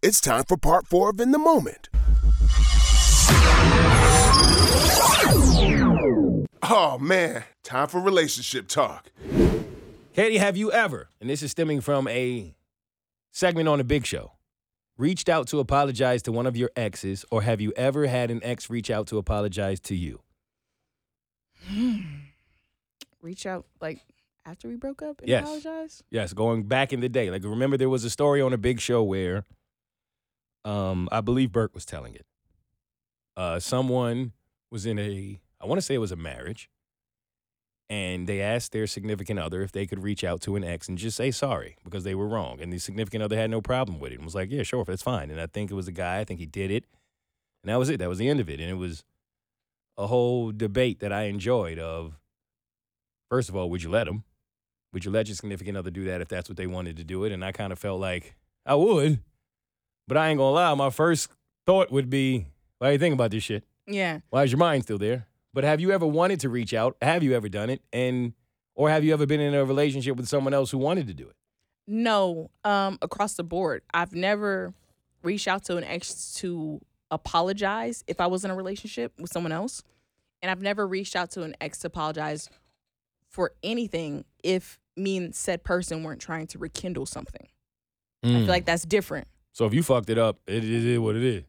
It's time for part four of In the Moment. Oh man, time for relationship talk. Katie, have you ever, and this is stemming from a segment on the Bert Show, reached out to apologize to one of your exes, or have you ever had an ex reach out to apologize to you? Hmm. Reach out like after we broke up and Yes. apologize. Yes, going back in the day. Like remember there was a story on a Bert Show where um I believe Bert was telling it. Uh someone was in a I want to say it was a marriage and they asked their significant other if they could reach out to an ex and just say sorry because they were wrong and the significant other had no problem with it and was like, "Yeah, sure, that's fine." And I think it was a guy, I think he did it. And that was it. That was the end of it. And it was a whole debate that I enjoyed of first of all, would you let him? Would you let your significant other do that if that's what they wanted to do it? And I kind of felt like I would, but I ain't gonna lie. My first thought would be, why do you think about this shit? Yeah. Why is your mind still there? But have you ever wanted to reach out? Have you ever done it? And or have you ever been in a relationship with someone else who wanted to do it? No, um, across the board, I've never reached out to an ex to apologize if I was in a relationship with someone else, and I've never reached out to an ex to apologize for anything if me and said person weren't trying to rekindle something. I feel like that's different. So if you fucked it up, it is what it is.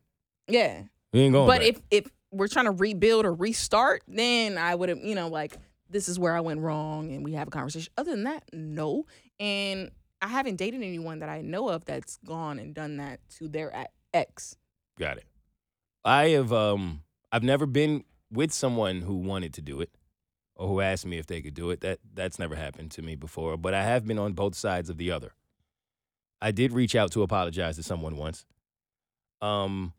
Yeah. We ain't going. but back. if if we're trying to rebuild or restart, then I would have, you know, like this is where I went wrong, and we have a conversation. Other than that, no. And I haven't dated anyone that I know of that's gone and done that to their ex. Got it. I have um I've never been with someone who wanted to do it or who asked me if they could do it. That that's never happened to me before, but I have been on both sides of the other. I did reach out to apologize to someone once. Um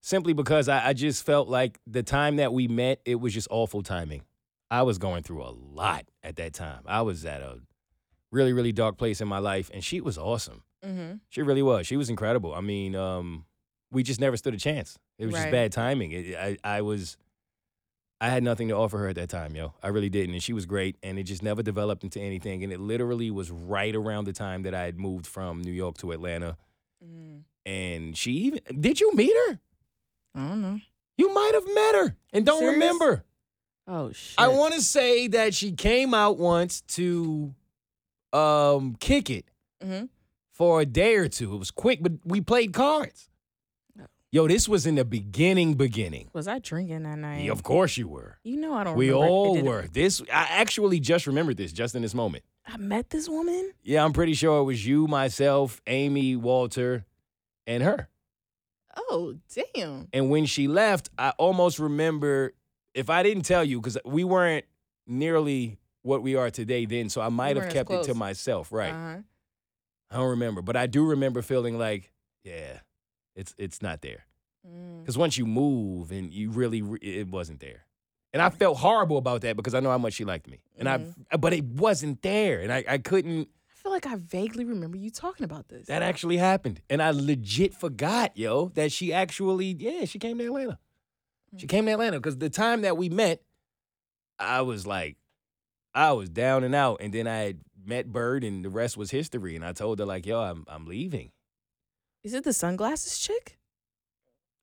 simply because I, I just felt like the time that we met, it was just awful timing. I was going through a lot at that time. I was at a really, really dark place in my life, and she was awesome. Mm-hmm. She really was. She was incredible. I mean, um, we just never stood a chance. It was just bad timing. It, I, I was, I had nothing to offer her at that time, yo. I really didn't, and she was great, and it just never developed into anything. And it literally was right around the time that I had moved from New York to Atlanta. Mm. And she even did you meet her? I don't know. You might have met her and don't Serious? remember. Oh shit. I want to say that she came out once to um kick it hmm for a day or two. It was quick, but we played cards. Yo, this was in the beginning, beginning. Was I drinking that night? Yeah, of course you were. You know I don't. We remember. All were. This I actually just remembered this just in this moment. I met this woman. Yeah, I'm pretty sure it was you, myself, Amy, Walter, and her. Oh damn. And when she left, I almost remember if I didn't tell you because we weren't nearly what we are today then, so I might have kept it to myself. Right. Uh-huh. I don't remember, but I do remember feeling like, yeah, it's it's not there. Mm. Because once you move and you really, re- it wasn't there. And I felt horrible about that because I know how much she liked me. And I, mm-hmm. uh, but it wasn't there. And I, I couldn't, I feel like I vaguely remember you talking about this. that actually happened. And I legit forgot, yo, that she actually, yeah, she came to Atlanta. She mm. came to Atlanta because the time that we met, I was like, I was down and out. And then I had met Bird and the rest was history. And I told her, like, yo, I'm, I'm leaving. Is it the sunglasses chick?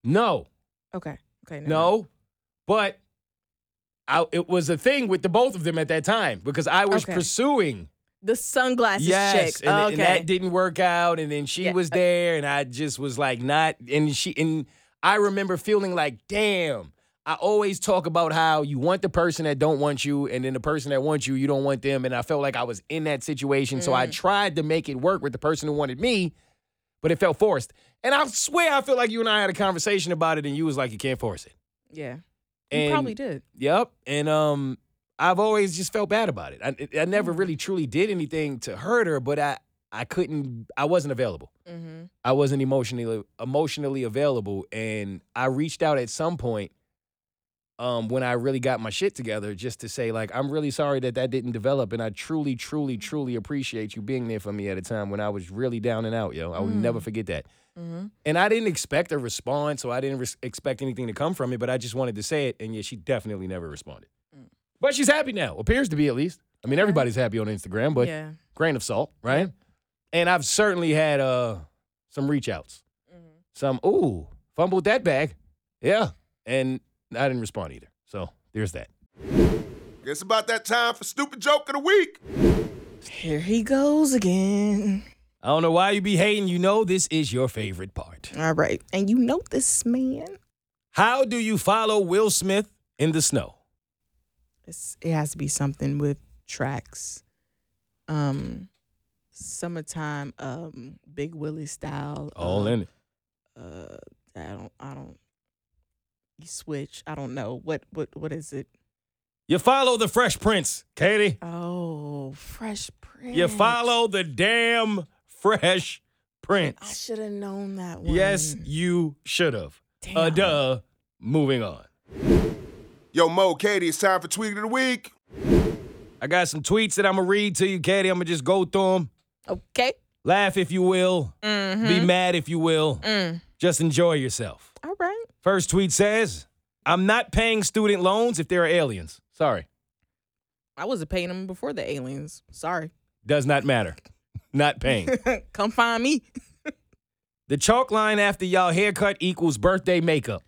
No, Okay. Okay. mind. No, but I, it was a thing with the both of them at that time because I was Okay. pursuing. The sunglasses yes, chick. and, okay. and that didn't work out, and then she Yeah, was there, and I just was like not, and she and I remember feeling like, damn. I always talk about how you want the person that don't want you, and then the person that wants you, you don't want them. And I felt like I was in that situation, so Mm. I tried to make it work with the person who wanted me, but it felt forced. And I swear, I feel like you and I had a conversation about it, and you was like, you can't force it. yeah. You And probably did. Yep. And um, I've always just felt bad about it. I, I never Mm. really truly did anything to hurt her, but I I couldn't. I wasn't available. Mm-hmm. I wasn't emotionally emotionally available, and I reached out at some point. Um, when I really got my shit together, just to say like, I'm really sorry that that didn't develop, and I truly, truly, truly appreciate you being there for me at a time when I was really down and out, yo. I would never forget that. Mm-hmm. And I didn't expect a response, so I didn't res- expect anything to come from it, but I just wanted to say it. And yeah, she definitely never responded. Mm. But she's happy now, appears to be at least. I mean, everybody's happy on Instagram, but yeah. grain of salt, right? And I've certainly had uh, some reach outs. Mm-hmm. some, ooh, fumbled that bag. Yeah. And I didn't respond either. So there's that. Guess about that time for stupid joke of the week. Here he goes again. I don't know why you be hating. You know this is your favorite part. All right. And you know this man. How do you follow Will Smith in the snow? It's, it has to be something with tracks. Um, summertime, um, Big Willie style. All uh, in it. Uh, I don't, I don't. You switch. I don't know what, what, what is it? You follow the Fresh Prince, Katie. Oh, Fresh Prince. You follow the damn Fresh Prince. I should have known that one. Yes, you should have. Uh, duh. Moving on. Yo, Mo, Katie, it's time for tweet of the week. I got some tweets that I'm gonna read to you, Katie. I'm gonna just go through them. Okay. Laugh if you will. Mm-hmm. Be mad if you will. Mm. Just enjoy yourself. All right. First tweet says, I'm not paying student loans if there are aliens. Sorry. I wasn't paying them before the aliens. Sorry. Does not matter. not paying. Come find me. the chalk line after y'all haircut equals birthday makeup.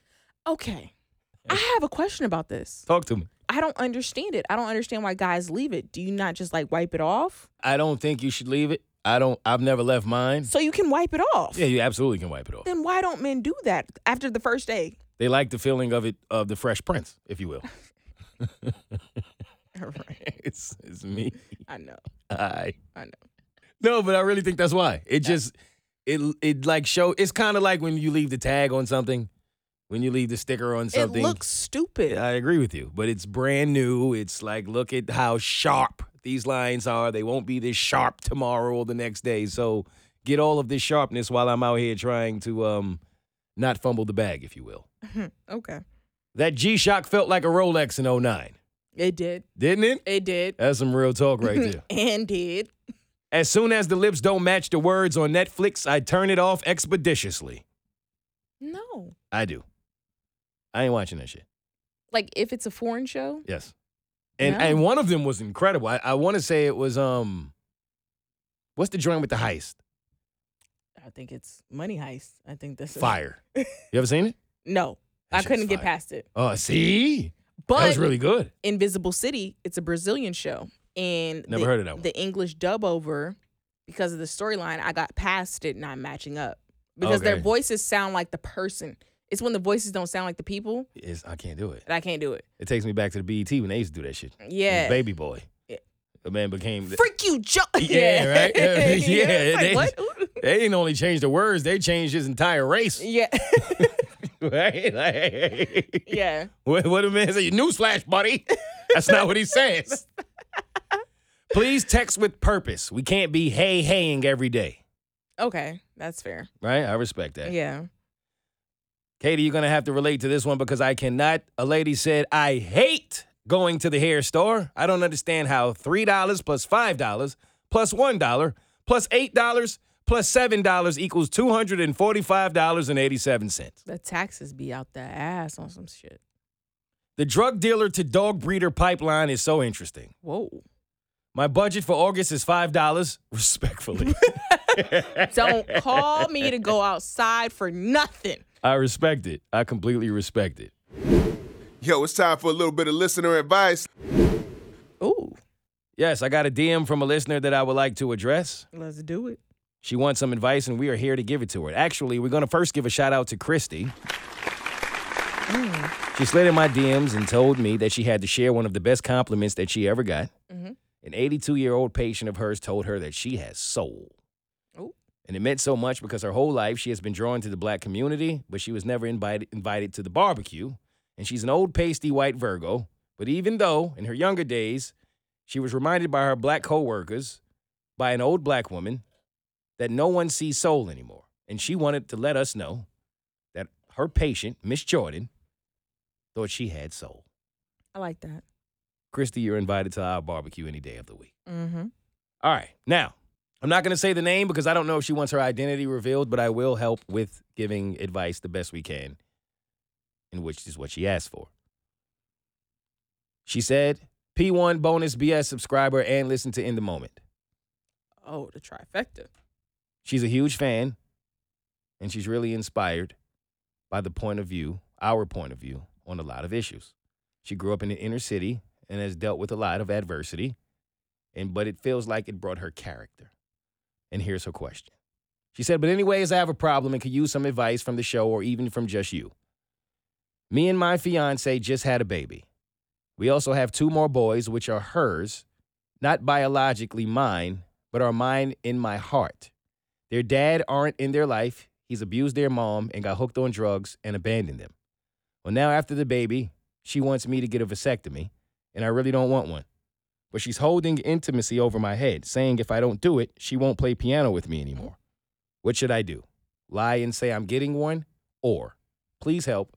Okay. I have a question about this. Talk to me. I don't understand it. I don't understand why guys leave it. Do you not just like wipe it off? I don't think you should leave it. I don't I've never left mine. So you can wipe it off. Yeah, you absolutely can wipe it off. Then why don't men do that after the first day? They like the feeling of it of the fresh prince, if you will. All right. it's it's me. I know. I I know. No, but I really think that's why. It just it it like show it's kind of like when you leave the tag on something, when you leave the sticker on something. It looks stupid. I agree with you, but it's brand new. It's like look at how sharp these lines are. They won't be this sharp tomorrow or the next day. So get all of this sharpness while I'm out here trying to um not fumble the bag, if you will. okay. That G-Shock felt like a Rolex in 09, It did. didn't it? It did. That's some real talk right there. and did. As soon as the lips don't match the words on Netflix, I turn it off expeditiously. No. I do. I ain't watching that shit. Like if it's a foreign show, Yes. And No. and one of them was incredible. I, I want to say it was um what's the joint with the heist? I think it's Money Heist. I think this is Fire. You ever seen it? No. That I couldn't get past it. Oh, see? But that was really good. Invisible City, it's a Brazilian show. And Never the, heard of that one. The English dub over, because of the storyline, I got past it not matching up. Because their voices sound like the person. It's when the voices don't sound like the people It's, I can't do it. that I can't do it. It takes me back to the BET when they used to do that shit. Yeah. Baby boy. Yeah. The man became Freak you, Joe. Yeah, right? Yeah, It's like, they- what? They didn't only change the words, they changed his entire race. yeah. right? Like- yeah. What, what a man say? Newsflash, buddy. That's not what he says. Please text with purpose. We can't be hey haying every day. Okay. That's fair. Right? I respect that. Yeah. Katie, you're gonna have to relate to this one because I cannot. A lady said, I hate going to the hair store. I don't understand how three dollars plus plus five dollars plus plus one plus dollar plus eight dollars plus plus seven dollars equals two hundred and forty-five dollars and eighty-seven cents. The taxes be out the ass on some shit. The drug dealer to dog breeder pipeline is so interesting. Whoa. My budget for August is five dollars. Respectfully, Don't call me to go outside for nothing. I respect it. I completely respect it. Yo, it's time for a little bit of listener advice. Ooh, Yes, I got a DM from a listener that I would like to address. let's do it. She wants some advice, and we are here to give it to her. Actually, we're going to first give a shout out to Christy. She slid in my DMs and told me that she had to share one of the best compliments that she ever got. Mhm. An 82 year old patient of hers told her that she has soul. And it meant so much because her whole life she has been drawn to the black community, but she was never invited, invited to the barbecue. And she's an old, pasty white Virgo. But even though in her younger days she was reminded by her black coworkers, by an old black woman, that no one sees soul anymore. And she wanted to let us know that her patient, Miss Jordan, thought she had soul. I like that. Christy, you're invited to our barbecue any day of the week. Mm-hmm. All right. Now, I'm not going to say the name because I don't know if she wants her identity revealed, but I will help with giving advice the best we can, in which is what she asked for. She said, P1 bonus BS subscriber and listen to In the Moment. Oh, the trifecta. She's a huge fan. and she's really inspired by the point of view, our point of view, on a lot of issues. She grew up in the inner city and has dealt with a lot of adversity, and but it feels like it brought her character. And here's her question. She said, But, anyways, I have a problem and could use some advice from the show or even from just you. Me and my fiance just had a baby. We also have two more boys, which are hers, not biologically mine, but are mine in my heart. Their dad aren't in their life. He's abused their mom and got hooked on drugs and abandoned them. Well, now after the baby, she wants me to get a vasectomy, and I really don't want one. But she's holding intimacy over my head, saying if I don't do it, she won't play piano with me anymore. What should I do? Lie and say I'm getting one? Or, please help.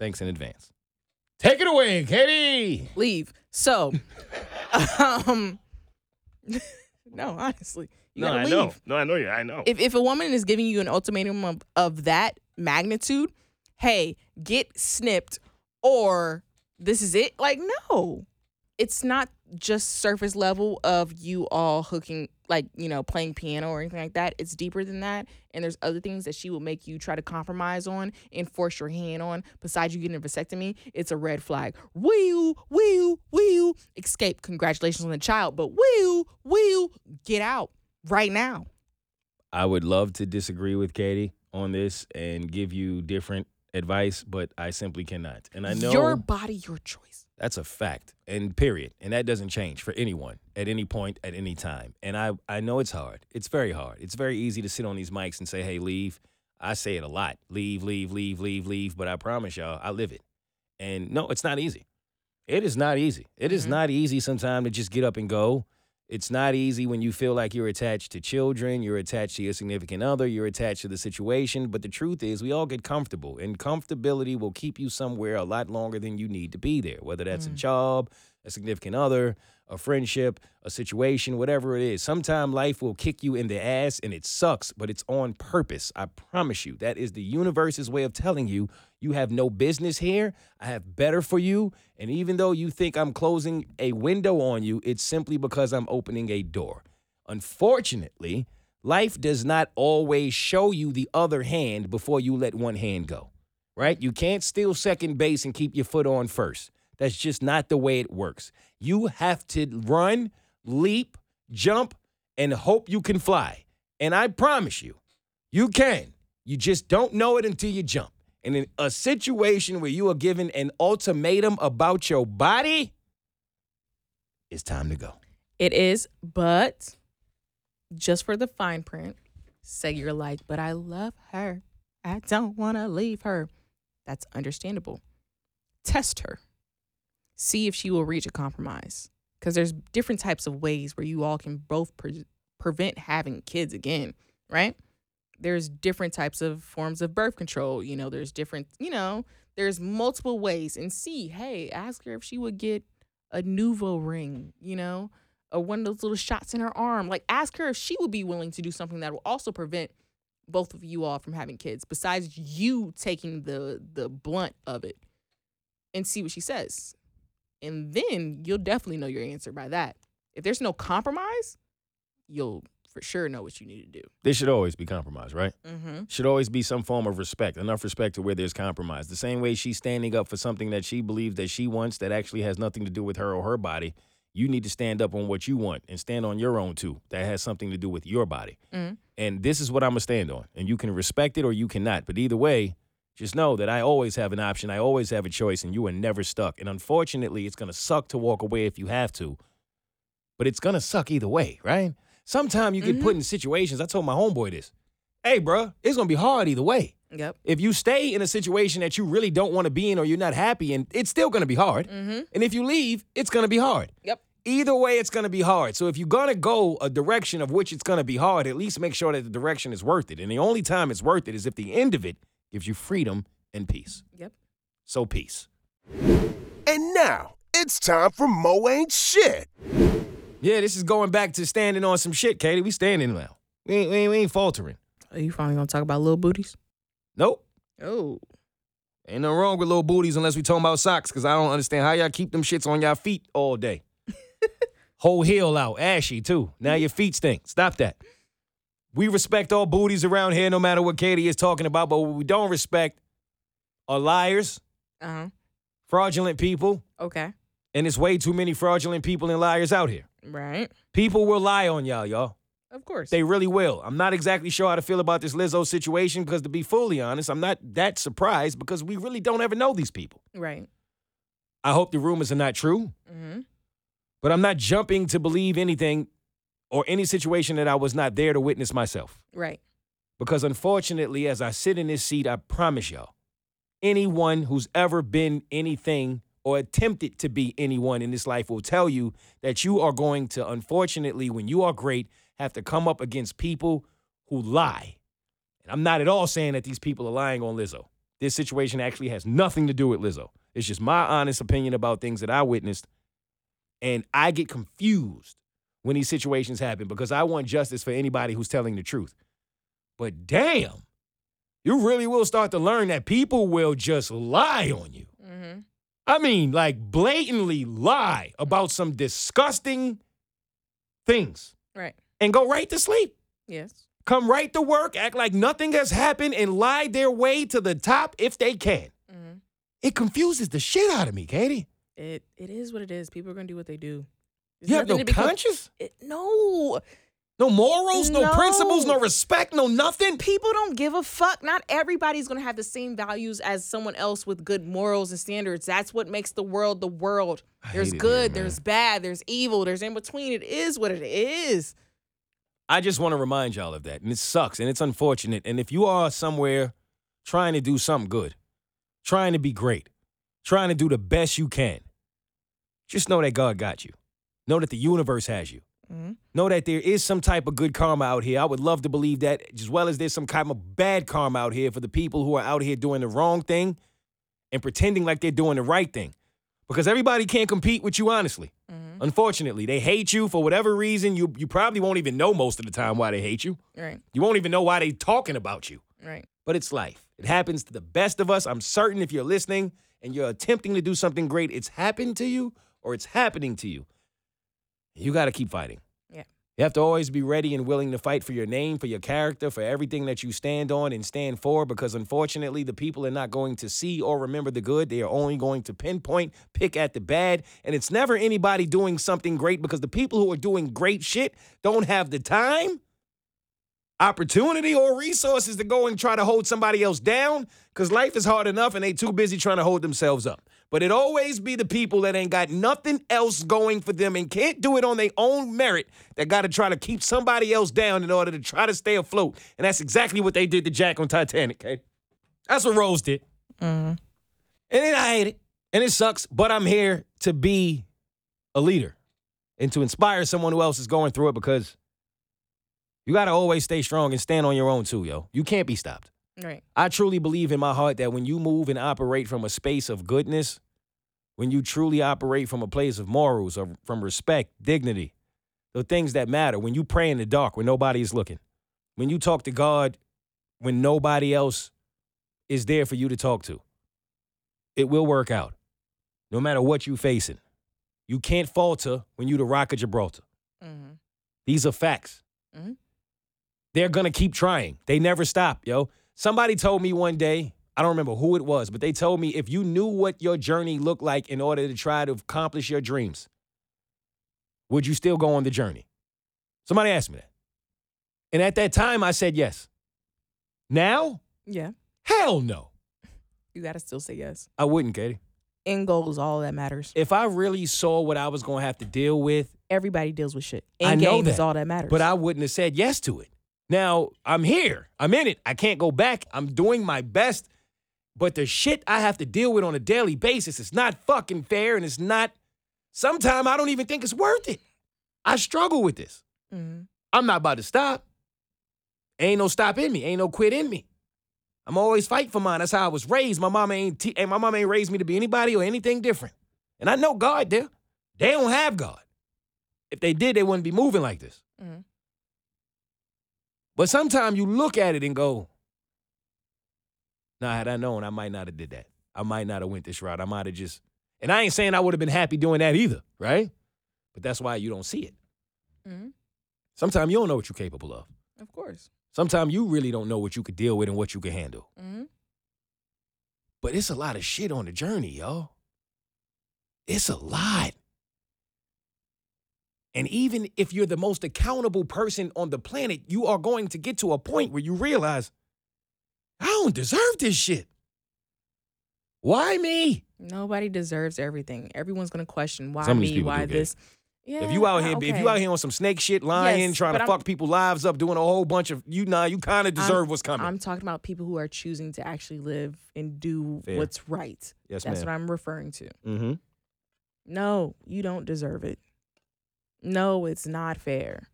Thanks in advance. Take it away, Katie. Leave. So, um, no, honestly, you no, gotta I leave. know. No, I know you. I know. If if a woman is giving you an ultimatum of, of that magnitude, hey, get snipped or this is it. Like, no. It's not just surface level of you all hooking like, you know, playing piano or anything like that. It's deeper than that. And there's other things that she will make you try to compromise on and force your hand on besides you getting a vasectomy. It's a red flag. Will, will, will escape. Congratulations on the child, but will, will get out right now. I would love to disagree with Katie on this and give you different advice, but I simply cannot. And I know Your body, your choice. That's a fact. And period. And that doesn't change for anyone at any point at any time. And I I know it's hard. It's very hard. It's very easy to sit on these mics and say, "Hey, leave." I say it a lot. Leave, leave, leave, leave, leave, but I promise y'all, I live it. And no, it's not easy. It is not easy. It is Mhm. not easy sometimes to just get up and go. It's not easy when you feel like you're attached to children, you're attached to your significant other, you're attached to the situation. But the truth is, we all get comfortable, and comfortability will keep you somewhere a lot longer than you need to be there, whether that's a Mm. job, a significant other, a friendship, a situation, whatever it is. Sometime life will kick you in the ass and it sucks, but it's on purpose. I promise you. That is the universe's way of telling you you have no business here. I have better for you. And even though you think I'm closing a window on you, it's simply because I'm opening a door. Unfortunately, life does not always show you the other hand before you let one hand go, right? You can't steal second base and keep your foot on first. That's just not the way it works. You have to run, leap, jump, and hope you can fly. And I promise you, you can. You just don't know it until you jump. And in a situation where you are given an ultimatum about your body, it's time to go. It is, but just for the fine print, say you're like, but I love her. I don't want to leave her. That's understandable. Test her. See if she will reach a compromise. Because there's different types of ways where you all can both pre- prevent having kids again, right? There's different types of forms of birth control. You know, there's different, you know, there's multiple ways. And see, hey, ask her if she would get a NuvaRing, you know, or one of those little shots in her arm. Like, ask her if she would be willing to do something that will also prevent both of you all from having kids, besides you taking the the blunt of it, and see what she says. And then you'll definitely know your answer by that. If there's no compromise, you'll for sure know what you need to do. There should always be compromise, right? Mm-hmm. Should always be some form of respect, enough respect to where there's compromise. The same way she's standing up for something that she believes that she wants that actually has nothing to do with her or her body. You need to stand up on what you want and stand on your own too. That has something to do with your body. Mhm. And this is what I'm gonna stand on. And you can respect it or you cannot. But either way, just know that I always have an option. I always have a choice, and you are never stuck. And unfortunately, it's gonna suck to walk away if you have to. But it's gonna suck either way, right? Sometimes you get put in situations. I told my homeboy this. Hey, bro, it's gonna be hard either way. Yep. If you stay in a situation that you really don't want to be in or you're not happy in, it's still gonna be hard. Mm-hmm. And if you leave, it's gonna be hard. Yep. Either way, it's gonna be hard. So if you're gonna go a direction of which it's gonna be hard, at least make sure that the direction is worth it. And the only time it's worth it is if the end of it gives you freedom and peace. Yep. So peace. And now it's time for Mo Ain't Shit. Yeah, this is going back to standing on some shit, Katie. We standing now. We ain't, we ain't, we ain't faltering. Are you finally gonna talk about little booties? Nope. Oh. Ain't nothing wrong with little booties unless we talking about socks, because I don't understand how y'all keep them shits on y'all feet all day. Whole heel out, ashy too. Now your feet stink. Stop that. We respect all booties around here, no matter what Katie is talking about. But what we don't respect are liars, Uh huh. fraudulent people, Okay. And it's way too many fraudulent people and liars out here. Right. People will lie on y'all, y'all. Of course. They really will. I'm not exactly sure how to feel about this Lizzo situation because, to be fully honest, I'm not that surprised because we really don't ever know these people. right. I hope the rumors are not true, Mm-hmm. but I'm not jumping to believe anything or any situation that I was not there to witness myself. Right. Because unfortunately, as I sit in this seat, I promise y'all, anyone who's ever been anything or attempted to be anyone in this life will tell you that you are going to, unfortunately, when you are great, have to come up against people who lie. And I'm not at all saying that these people are lying on Lizzo. This situation actually has nothing to do with Lizzo. It's just my honest opinion about things that I witnessed. And I get confused when these situations happen because I want justice for anybody who's telling the truth. But damn, you really will start to learn that people will just lie on you. Mm-hmm. I mean, like blatantly lie about some disgusting things Right. and go right to sleep. Yes. Come right to work, act like nothing has happened, and lie their way to the top if they can. Mm-hmm. It confuses the shit out of me, Katie. It it is what it is. People are gonna do what they do. There's You have no to be com- conscience, it- no. No morals, no, No. principles, no respect, no nothing. People don't give a fuck. Not everybody's gonna have the same values as someone else with good morals and standards. That's what makes the world the world. There's good, here, there's bad, there's evil, there's in between. It is what it is. I just want to remind y'all of that. And it sucks and it's unfortunate. And if you are somewhere trying to do something good, trying to be great, trying to do the best you can, just know that God got you. Know that the universe has you. Mhm. Know that there is some type of good karma out here. I would love to believe that, as well as there's some kind of bad karma out here for the people who are out here doing the wrong thing and pretending like they're doing the right thing. Because everybody can't compete with you, honestly. Unfortunately, they hate you for whatever reason. You you probably won't even know most of the time why they hate you. Right, You won't even know why they talking about you. right. But it's life. It happens to the best of us. I'm certain if you're listening and you're attempting to do something great, it's happened to you or it's happening to you. You got to keep fighting. Yeah. You have to always be ready and willing to fight for your name, for your character, for everything that you stand on and stand for because unfortunately, the people are not going to see or remember the good. They are only going to pinpoint, pick at the bad. And it's never anybody doing something great because the people who are doing great shit don't have the time opportunity or resources to go and try to hold somebody else down because life is hard enough and they too busy trying to hold themselves up. But it always be the people that ain't got nothing else going for them and can't do it on their own merit that got to try to keep somebody else down in order to try to stay afloat. And that's exactly what they did to Jack on Titanic, okay? That's what Rose did. Mm-hmm. And then I hate it. And it sucks, but I'm here to be a leader and to inspire someone who else is going through it because you got to always stay strong and stand on your own too, yo. You can't be stopped. Right. I truly believe in my heart that when you move and operate from a space of goodness, when you truly operate from a place of morals or from respect, dignity, the things that matter, when you pray in the dark when nobody is looking, when you talk to God when nobody else is there for you to talk to, it will work out. No matter what you're facing. You can't falter when you're the rock of Gibraltar. Mm-hmm. These are facts. Mhm. They're gonna keep trying. They never stop, yo. Somebody told me one day, I don't remember who it was, but they told me if you knew what your journey looked like in order to try to accomplish your dreams, would you still go on the journey? Somebody asked me that. And at that time, I said yes. Now, Yeah. hell no. You gotta still say yes. I wouldn't, Katie. End goal is all that matters. If I really saw what I was gonna have to deal with, Everybody deals with shit. I End know game is that, all that matters. but I wouldn't have said yes to it. Now I'm here. I'm in it. I can't go back. I'm doing my best. But the shit I have to deal with on a daily basis is not fucking fair and it's not, sometimes I don't even think it's worth it. I struggle with this. Mm-hmm. I'm not about to stop. Ain't no stop in me. Ain't no quit in me. I'm always fighting for mine. That's how I was raised. My mom ain't te- and my mom ain't raised me to be anybody or anything different. And I know God there. They don't have God. If they did, they wouldn't be moving like this. Mm-hmm. But sometimes you look at it and go, nah, had I known, I might not have did that. I might not have went this route. I might have just, and I ain't saying I would have been happy doing that either, right? But that's why you don't see it. Mm-hmm. Sometimes you don't know what you're capable of. Of course. Sometimes you really don't know what you could deal with and what you can handle. Mm-hmm. But it's a lot of shit on the journey, yo. It's a lot. And even if you're the most accountable person on the planet, you are going to get to a point where you realize, I don't deserve this shit. Why me? Nobody deserves everything. Everyone's gonna question why Some of these me, people why do, Katie. this. Yeah, if you out here, if you out here on some snake shit, lying, Yes, trying to I'm- fuck people's lives up, doing a whole bunch of you nah, you kind of deserve what's coming. I'm talking about people who are choosing to actually live and do Fair. what's right. yes, That's ma'am. what I'm referring to. mm-hmm. No, you don't deserve it. No, it's not fair.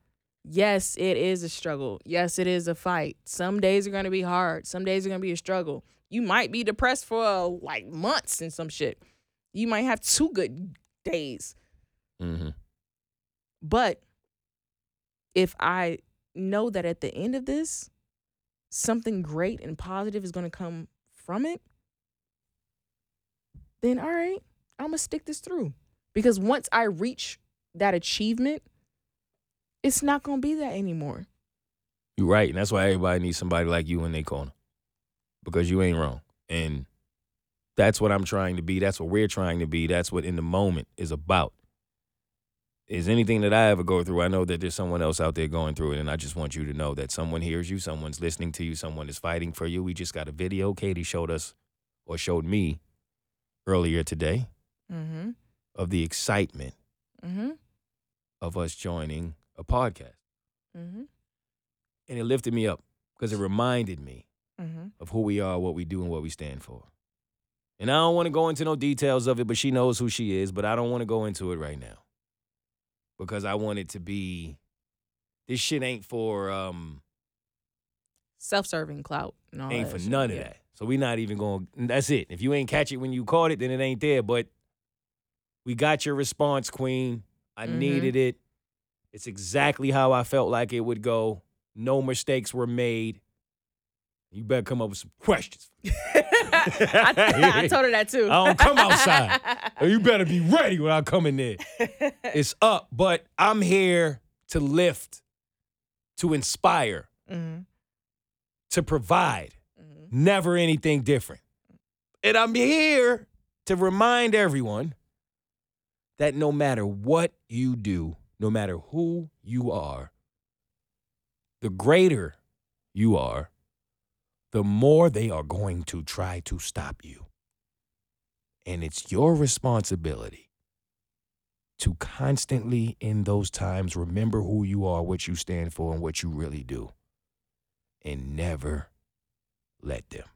Yes, it is a struggle. Yes, it is a fight. Some days are going to be hard. Some days are going to be a struggle. You might be depressed for uh, like months and some shit. You might have two good days. Mm-hmm. But if I know that at the end of this, something great and positive is going to come from it, then all right, I'm going to stick this through. Because once I reach that achievement, it's not going to be that anymore. You're right, and that's why everybody needs somebody like you in their corner, because you ain't wrong, and that's what I'm trying to be. That's what we're trying to be. That's what in the moment is about. Is anything that I ever go through, I know that there's someone else out there going through it, and I just want you to know that someone hears you, someone's listening to you, someone is fighting for you. We just got a video Katie showed us, or showed me earlier today, Mm-hmm. of the excitement Mm-hmm. of us joining a podcast, Mm-hmm. and it lifted me up because it reminded me Mm-hmm. of who we are, what we do, and what we stand for. And I don't want to go into no details of it, but she knows who she is, but I don't want to go into it right now. Because I want it to be this shit ain't for um Self-serving clout. all ain't for shit. none of Yeah. that. So we not even going that's it. If you ain't catch it when you caught it, then it ain't there. But we got your response, Queen. I Mhm. needed it. It's exactly how I felt like it would go. No mistakes were made. You better come up with some questions. I, I told her that too. I don't come outside. You better be ready when I come in there. It's up, but I'm here to lift, to inspire, mm-hmm. to provide, Mm-hmm. never anything different. And I'm here to remind everyone that no matter what you do, no matter who you are, the greater you are, the more they are going to try to stop you. And it's your responsibility to constantly, in those times, remember who you are, what you stand for, and what you really do, and never let them.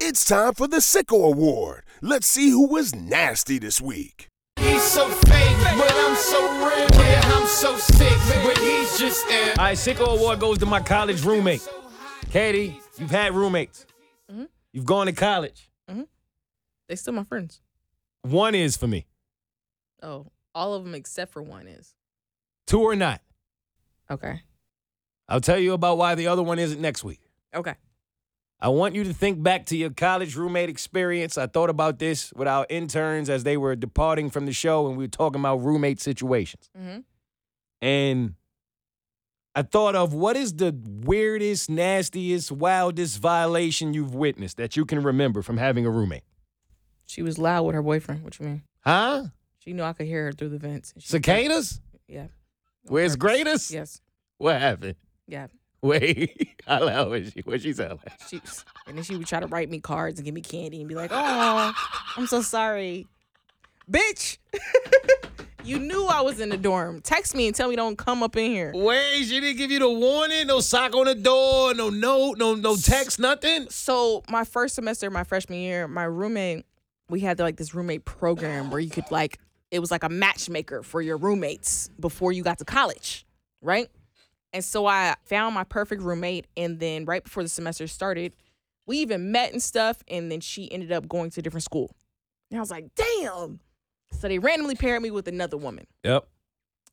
It's time for the Sicko Award. Let's see who was nasty this week. He's so fake, but I'm so real. Yeah, I'm so sick, but he's just ill. All right, Sicko Award goes to my college roommate. Katie, you've had roommates. Mhm. You've gone to college. They still my friends. One is for me, Oh, all of them except for one is. two or not. Okay. I'll tell you about why the other one isn't next week. Okay. I want you to think back to your college roommate experience. I thought about this with our interns as they were departing from the show, and we were talking about roommate situations. Mhm. And I thought of what is the weirdest, nastiest, wildest violation you've witnessed that you can remember from having a roommate? She was loud with her boyfriend. What you mean? Huh? She knew I could hear her through the vents. Cicadas? Yeah. Where's purpose. greatest? Yes. What happened? Yeah. Wait, how loud was she? What she sound like? She and then she would try to write me cards and give me candy and be like, "Oh, I'm so sorry, bitch. you knew I was in the dorm. Text me and tell me don't come up in here." Wait, she didn't give you the warning? No sock on the door, no note, no no text, nothing? So my first semester, my freshman year, my roommate, we had like this roommate program where you could like it was like a matchmaker for your roommates before you got to college, right? And so I found my perfect roommate, and then right before the semester started, we even met and stuff, and then she ended up going to a different school. And I was like, damn. So they randomly paired me with another woman. Yep.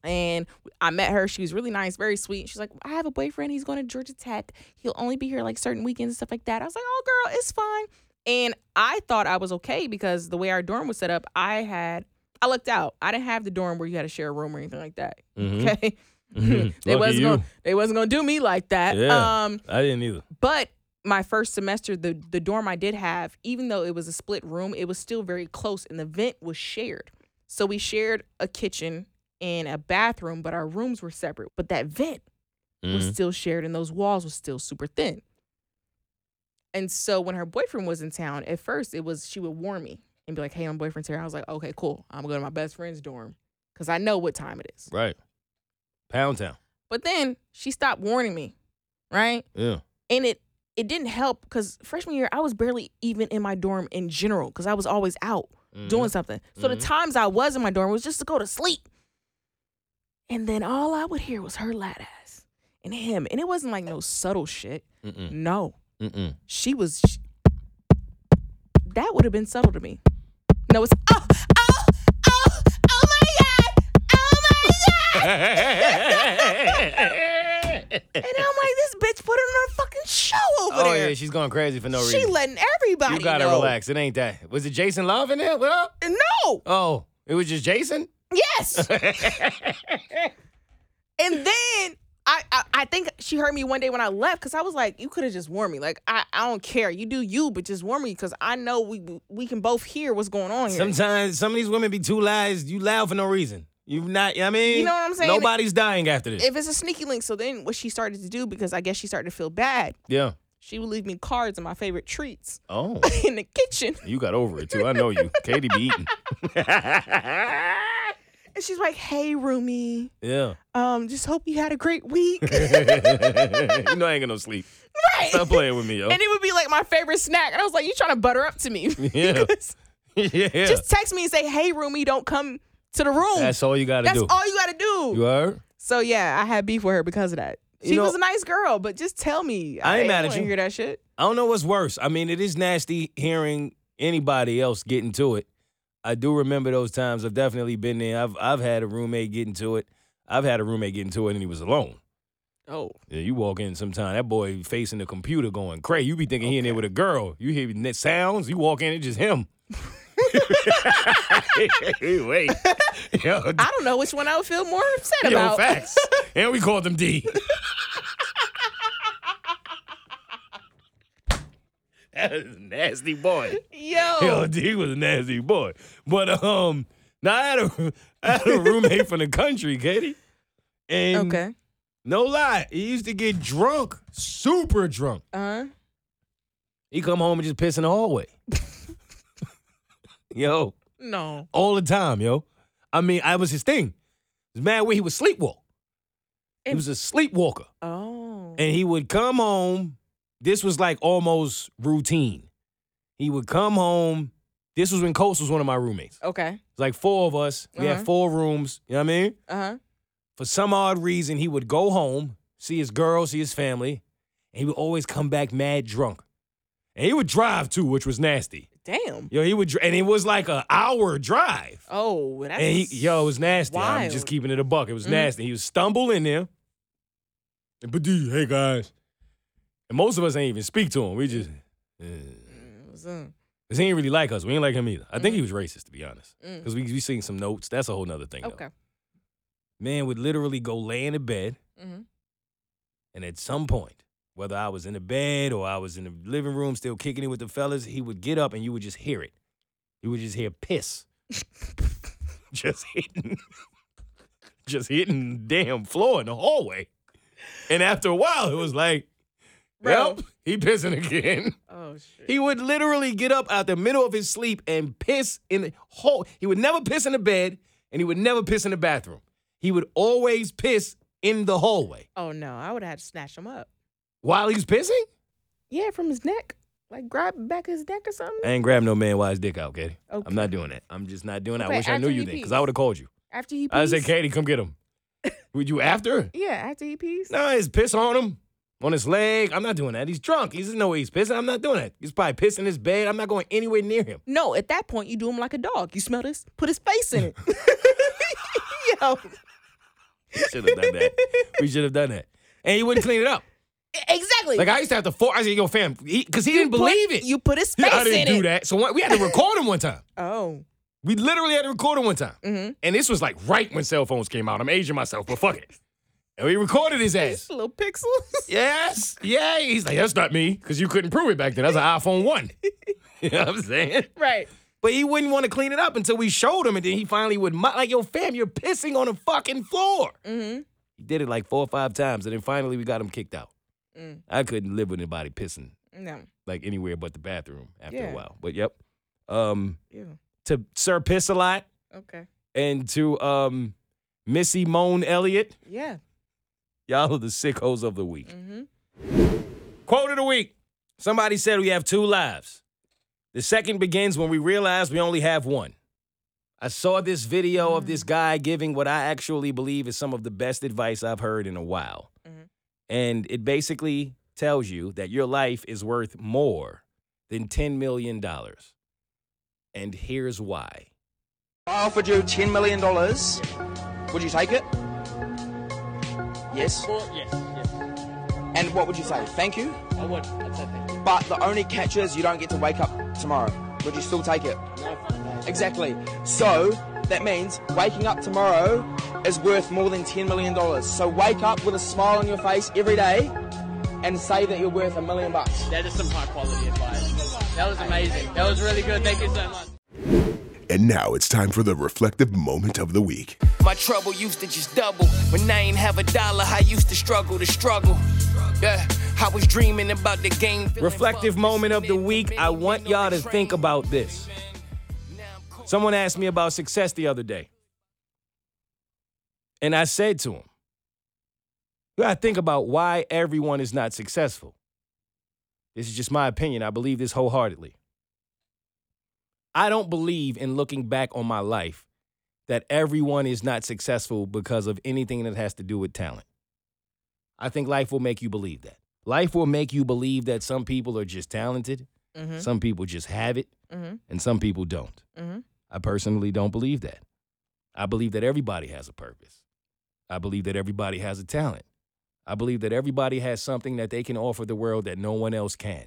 And I met her. She was really nice, very sweet. She's like, I have a boyfriend. He's going to Georgia Tech. He'll only be here like certain weekends and stuff like that. I was like, oh, girl, it's fine. And I thought I was okay because the way our dorm was set up, I had, I looked out. I didn't have the dorm where you had to share a room or anything like that. Mhm. Okay. Mhm. they Lucky wasn't you. gonna they wasn't gonna do me like that. Yeah. Um, I didn't either. but my first semester, the the dorm I did have, even though it was a split room, it was still very close, and the vent was shared. So we shared a kitchen and a bathroom, but our rooms were separate. But that vent was Mhm. still shared, and those walls were still super thin. And so when her boyfriend was in town, at first it was she would warn me and be like, "Hey, my boyfriend's here." I was like, "Okay, cool. I'm gonna go to my best friend's dorm because I know what time it is." Right. Pound Town. But then she stopped warning me, right? Yeah. and it it didn't help because freshman year I was barely even in my dorm in general because I was always out Mm-hmm. doing something. So the Mhm. times I was in my dorm was just to go to sleep, and then all I would hear was her loud ass and him, and it wasn't like no subtle shit. Mm-mm. No, Mm-mm. she was. sh that would have been subtle to me. No, it's oh oh my god oh my god, and I'm like this bitch put on a fucking show over oh there. yeah, she's going crazy for no reason. she reason. letting everybody. you gotta know. relax. It ain't that. Was it Jason Love in there? What up? No. Oh, it was just Jason. Yes. and then I, I I think she heard me one day when I left because I was like, you could have just warned me. Like I, I don't care. You do you, but just warn me because I know we we can both hear what's going on here. Sometimes some of these women be too loud. You loud for no reason. You not. I mean, You know what I'm saying? Nobody's dying after this. if it's a sneaky link, so then what she started to do because I guess she started to feel bad. yeah. She would leave me cards of my favorite treats Oh, in the kitchen, you got over it too. I know you. Katie be eating. and she's like, "Hey, roomie, yeah. um, just hope you had a great week." you know I ain't gonna sleep. right. Stop playing with me, yo. And it would be like my favorite snack. And I was like, you trying to butter up to me. Yeah. Yeah. Just text me and say, hey, roomie, don't come to the room. That's all you gotta do. That's all you got to do. you heard? so, yeah, I had beef with her because of that. You She know- was a nice girl, but just tell me. I ain't ain't mad at you. hear that shit. I don't know what's worse. I mean, it is nasty hearing anybody else getting to it. I do remember those times. I've definitely been there. I've I've had a roommate get into it. I've had a roommate get into it and he was alone. Oh. Yeah, you walk in sometime, that boy facing the computer going crazy. You be thinking he in there with a girl. You hear sounds, you walk in, it's just him. Wait. Yo, I don't know which one I would feel more upset yo, about. facts. and we called him D. that is a nasty boy. Yo. Yo, D was a nasty boy. But um, now I had a I had a roommate from the country, Katie. And Okay. no lie, he used to get drunk, super drunk. Uh huh. He come home and just piss in the hallway. Yo, No. all the time, yo. I mean, I was his thing. It was mad where he would sleepwalk. He was a sleepwalker. Oh. And he would come home. This was like almost routine. He would come home. This was when Coast was one of my roommates. okay. It's like four of us. We Uh-huh. had four rooms. You know what I mean? Uh huh. For some odd reason, he would go home, see his girl, see his family, and he would always come back mad drunk. And he would drive too, which was nasty. Damn. Yo, he would, dr- and it was like an hour drive. Oh, that's. And he, yo, it was nasty. I'm wild. just keeping it a buck. It was Mhm. nasty. He was stumbling in there. And, but dude, hey guys. And most of us ain't even speak to him. We just, What's up? cause he ain't really like us. We ain't like him either. I think he was racist, to be honest. Mm. Cause we we seen some notes. That's a whole nother thing. though. Okay. Man would literally go lay in the bed, hmm and at some point, whether I was in the bed or I was in the living room still kicking it with the fellas, he would get up and you would just hear it. You would just hear piss. just hitting just hitting the damn floor in the hallway. And after a while, it was like, Bro. well, he pissing again. Oh shit. He would literally get up out the middle of his sleep and piss in the hole. He would never piss in the bed and he would never piss in the bathroom. He would always piss in the hallway. Oh no, I would have had to snatch him up. While he's pissing? Yeah, from his neck. Like grab back his neck or something. I ain't grab no man while his dick out, Katie. Okay. I'm not doing that. I'm just not doing that. I Okay, wish I knew you he then, because pees. I would have called you. After he pees. I said, Katie, come get him. Would you after? Yeah, after he pees. No, his piss on him, on his leg. I'm not doing that. He's drunk. He doesn't know he's pissing. I'm not doing that. He's probably pissing his bed. I'm not going anywhere near him. No, at that point you do him like a dog. You smell this? Put his face in it. Yo. Should have done that. we should have done that. And he wouldn't clean it up. Exactly. Like I used to have to force. I said, "Yo, fam," because he, You didn't put- believe it. You put his face I didn't do it. that. So one, we had to record him one time. Oh. We literally had to record him one time. Mm-hmm. And this was like right when cell phones came out. I'm aging myself, but fuck it. And we recorded his ass. Little pixels. Yes. Yeah. He's like, that's not me. Because you couldn't prove it back then. That's an iPhone 1. you know what I'm saying? right. But he wouldn't want to clean it up until we showed him, and then he finally would mo- like, "Yo, fam, you're pissing on the fucking floor." Mm-hmm. He did it like four or five times, and then finally we got him kicked out. Mm. I couldn't live with anybody pissing No. like anywhere but the bathroom after Yeah. a while. But yep, um, Ew. to Sir Piss a lot Okay. and to um, Missy Moan Elliott, Yeah. y'all are the sickos of the week. Mm-hmm. Quote of the week: Somebody said we have two lives. The second begins when we realize we only have one. I saw this video of this guy giving what I actually believe is some of the best advice I've heard in a while. And it basically tells you that your life is worth more than $10 million. And here's why. I offered you $10 million. Would you take it? Yes. Well, yes, yes. And what would you say? Thank you? I would. I'd say thank you. But the only catch is you don't get to wake up tomorrow. Would you still take it? No, no. Exactly. So that means waking up tomorrow is worth more than $10 million. So wake up with a smile on your face every day and say that you're worth a million bucks. That is some high quality advice. That was amazing. That was really good. Thank you so much. And now it's time for the reflective moment of the week. My trouble used to just double. When I ain't have a dollar, I used to struggle to struggle. Yeah, I was dreaming about the game. Reflective moment of the week. I want y'all to think about this. Now I'm caught- Someone asked me about success the other day. And I said to him, You gotta think about why everyone is not successful. This is just my opinion. I believe this wholeheartedly. I don't believe in looking back on my life that everyone is not successful because of anything that has to do with talent. I think life will make you believe that. Life will make you believe that some people are just talented, Mm-hmm. some people just have it, Mm-hmm. and some people don't. Mm-hmm. I personally don't believe that. I believe that everybody has a purpose. I believe that everybody has a talent. I believe that everybody has something that they can offer the world that no one else can.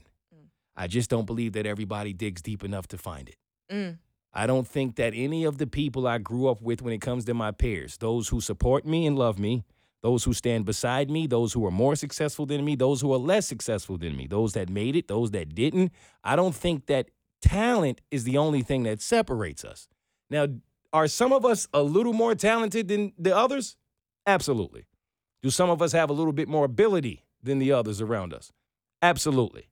I just don't believe that everybody digs deep enough to find it. Mm. I don't think that any of the people I grew up with when it comes to my peers, those who support me and love me, those who stand beside me, those who are more successful than me, those who are less successful than me, those that made it, those that didn't, I don't think that talent is the only thing that separates us. Now, are some of us a little more talented than the others? Absolutely. Do some of us have a little bit more ability than the others around us? Absolutely.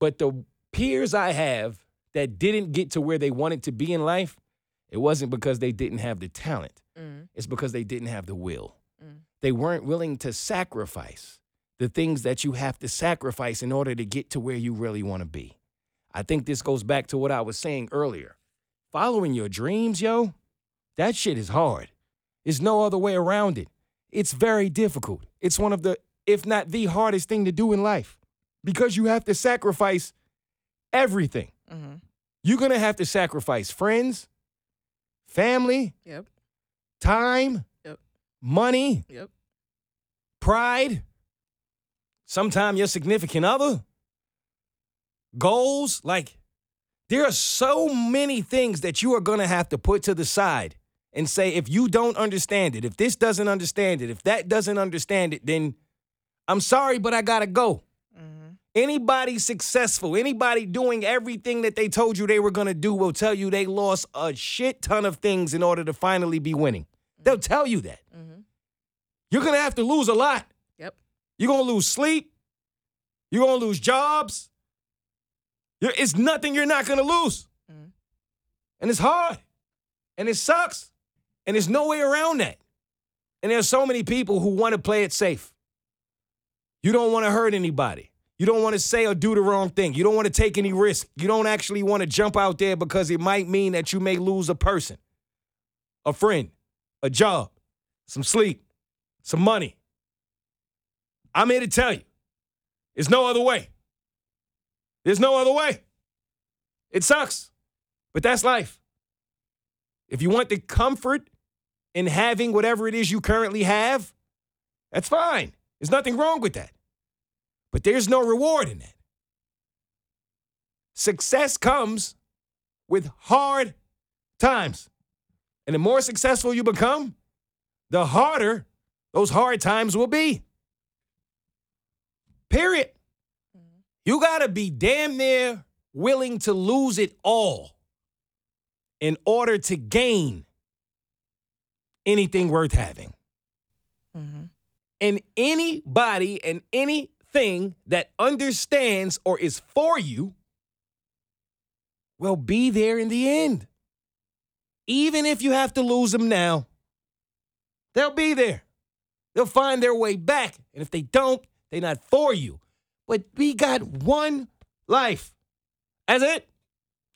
But the peers I have that didn't get to where they wanted to be in life, it wasn't because they didn't have the talent. Mm. It's because they didn't have the will. Mm. They weren't willing to sacrifice the things that you have to sacrifice in order to get to where you really want to be. I think this goes back to what I was saying earlier. Following your dreams, yo, that shit is hard. There's no other way around it. It's very difficult. It's one of the, if not the hardest thing to do in life because you have to sacrifice everything. Mm-hmm. You're going to have to sacrifice friends, family, Yep. time, Yep. money, Yep. pride, sometime your significant other, goals. Like, there are so many things that you are going to have to put to the side and say, if you don't understand it, if this doesn't understand it, if that doesn't understand it, then I'm sorry, but I got to go. Mm-hmm. Anybody successful, anybody doing everything that they told you they were going to do will tell you they lost a shit ton of things in order to finally be winning. They'll tell you that. Mm-hmm. You're going to have to lose a lot. Yep. You're going to lose sleep. You're going to lose jobs. It's nothing you're not going to lose. Mhm. And it's hard. And it sucks. And there's no way around that. And there's so many people who want to play it safe. You don't want to hurt anybody. You don't want to say or do the wrong thing. You don't want to take any risk. You don't actually want to jump out there because it might mean that you may lose a person, a friend, a job, some sleep, some money. I'm here to tell you, there's no other way. There's no other way. It sucks, but that's life. If you want the comfort in having whatever it is you currently have, that's fine. There's nothing wrong with that. But there's no reward in that. Success comes with hard times. And the more successful you become, the harder those hard times will be. Period. You got to be damn near willing to lose it all in order to gain anything worth having. Mm-hmm. And anybody and anything that understands or is for you will be there in the end. Even if you have to lose them now, they'll be there. They'll find their way back. And if they don't, they're not for you. But we got one life. That's it.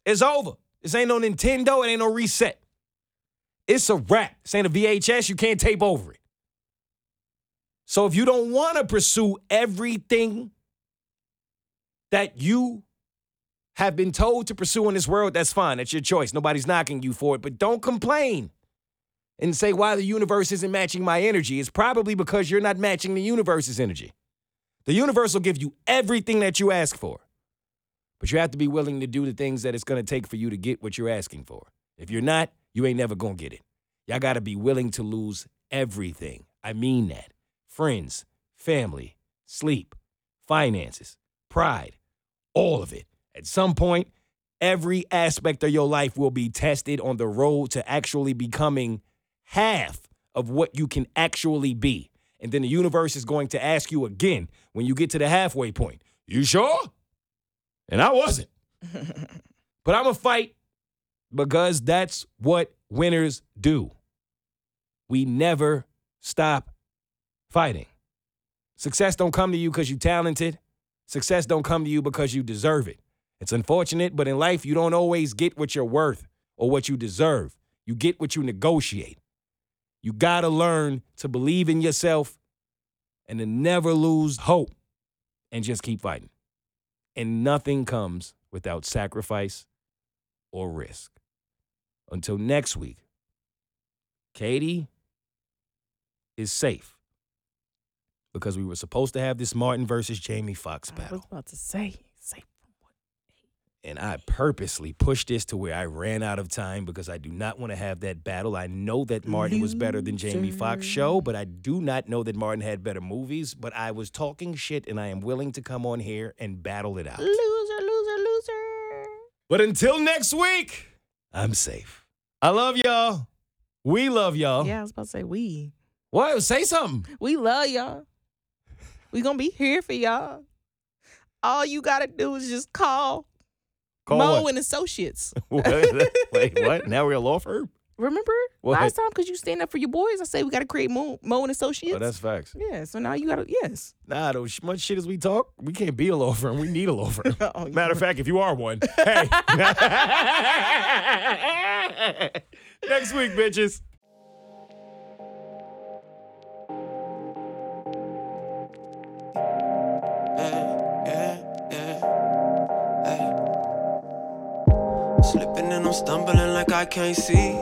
It's over. This ain't no Nintendo. It ain't no reset. It's a wrap. This ain't a VHS. You can't tape over it. So if you don't want to pursue everything that you have been told to pursue in this world, that's fine. That's your choice. Nobody's knocking you for it. But don't complain and say why the universe isn't matching my energy. It's probably because you're not matching the universe's energy. The universe will give you everything that you ask for. But you have to be willing to do the things that it's going to take for you to get what you're asking for. If you're not, you ain't never going to get it. Y'all got to be willing to lose everything. I mean that. Friends, family, sleep, finances, pride, all of it. At some point, every aspect of your life will be tested on the road to actually becoming half of what you can actually be. And then the universe is going to ask you again when you get to the halfway point. You sure? And I wasn't. but I'm going to fight because that's what winners do. We never stop fighting. Success don't come to you because you're talented. Success don't come to you because you deserve it. It's unfortunate, but in life, you don't always get what you're worth or what you deserve. You get what you negotiate. You got to learn to believe in yourself and to never lose hope and just keep fighting. And nothing comes without sacrifice or risk. Until next week, Katie is safe because we were supposed to have this Martin versus Jamie Foxx I battle. was about to say And I purposely pushed this to where I ran out of time because I do not want to have that battle. I know that Martin was better than Jamie Foxx show, but I do not know that Martin had better movies. But I was talking shit and I am willing to come on here and battle it out. loser, loser, loser. But until next week, I'm safe. I love y'all. We love y'all. Yeah, I was about to say we. What? Say something. We love y'all. We gonna be here for y'all. All you gotta do is just call, Call Mo what? and Associates. What? Wait, what? Now we're a law firm? Remember What? last time because you stand up for your boys? I say we gotta create Mo, Mo and Associates. Oh, that's facts. yeah. So now you gotta yes. Nah, though, sh- much shit as we talk, we can't be a law firm. We need a law firm. Oh, you Matter of fact, if you are one, hey. Next week, bitches. I'm stumbling like I can't see.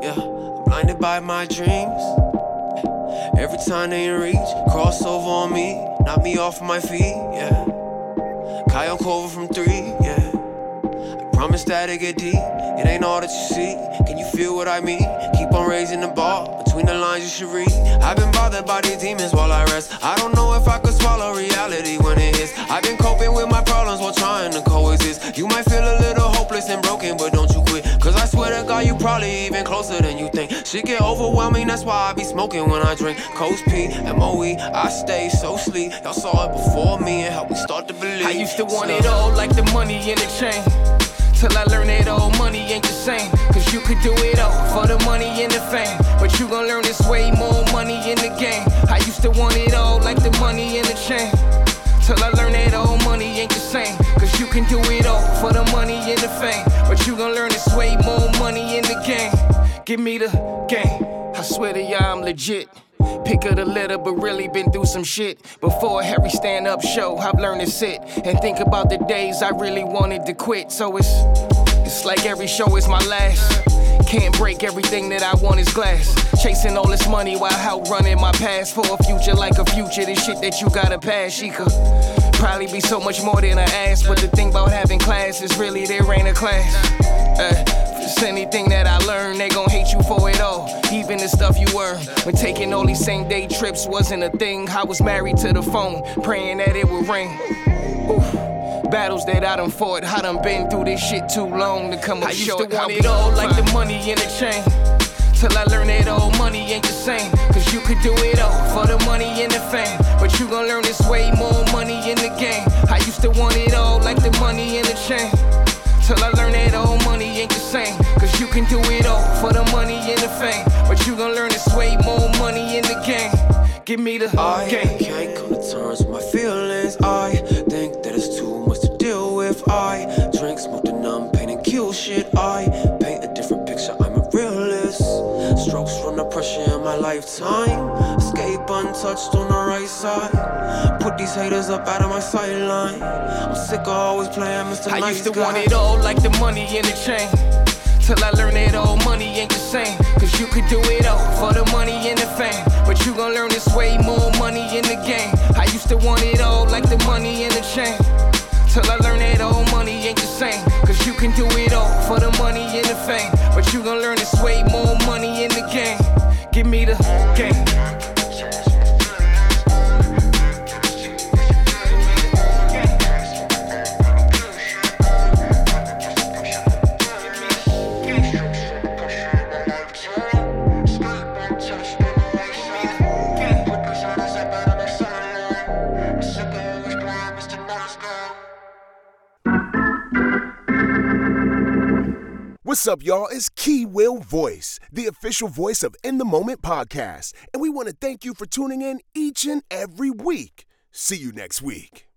Yeah, I'm blinded by my dreams. Every time they reach, cross over on me, knock me off my feet. Yeah, Kyle Cover from three. Yeah, I promise that it get deep. It ain't all that you see. Can you feel what I mean? Keep on raising the bar. Between the lines, you should read. I've been bothered by these demons while I rest. I don't know if I could swallow reality when it hits. I've been coping with my problems while trying to coexist. You might feel a little hopeless and broken, but don't you quit. Cause I swear to God, you probably even closer than you think. Shit get overwhelming, that's why I be smoking when I drink. Coast P, MOE, I stay so sleep. Y'all saw it before me and helped me start to believe. I used to want it all like the money in the chain. Till I learn that all money ain't the same. Cause you could do it all for the money and the fame. But you gon' learn this way more money in the game. I used to want it all like the money in the chain. Till I learn that all money ain't the same. Cause you can do it all for the money and the fame. But you gon' learn this way more money in the game. Give me the game. I swear to y'all, I'm legit. Pick of the litter, but really been through some shit. Before every stand up show, I've learned to sit and think about the days I really wanted to quit. So it's it's like every show is my last. Can't break everything that I want is glass. Chasing all this money while outrunning my past for a future like a future. This shit that you gotta pass, she could probably be so much more than an ass. But the thing about having class is really there ain't a class. Uh, Anything that I learned, they gon' hate you for it all. Even the stuff you earn. When taking all these same day trips wasn't a thing, I was married to the phone, praying that it would ring. Ooh. Battles that I done fought, I done been through this shit too long to come up I used short. to want it all like the money in the chain. Till I learned that all money ain't the same. Cause you could do it all for the money and the fame. But you gon' learn this way more money in the game. I used to want it all like the money in the chain. Till I learned that all money ain't the same. Cause you can do it all for the money and the fame. But you gon' learn this way more money in the game. Give me the I game. can't come to terms with my feelings. I think that it's too much to deal with. I drink, smoke the numb, pain and kill shit. I paint a different picture. I'm a realist. Strokes from the pressure in my lifetime. Escape untouched on the right side. Put these haters up out of my sideline. I'm sick of always playing Mr. I nice used to guy. want it all like the money in the chain. Till I learned that all money ain't the same. Cause you could do it all for the money and the fame. But you gon' learn this way more money in the game. I used to want it all like the money in the chain. Till I learned that all money ain't the same. Cause you can do it all for the money and the fame. But you gon' learn this way more money in the game. Give me the game. What's up, y'all? It's Key Will Voice, the official voice of In the Moment podcast. And we want to thank you for tuning in each and every week. See you next week.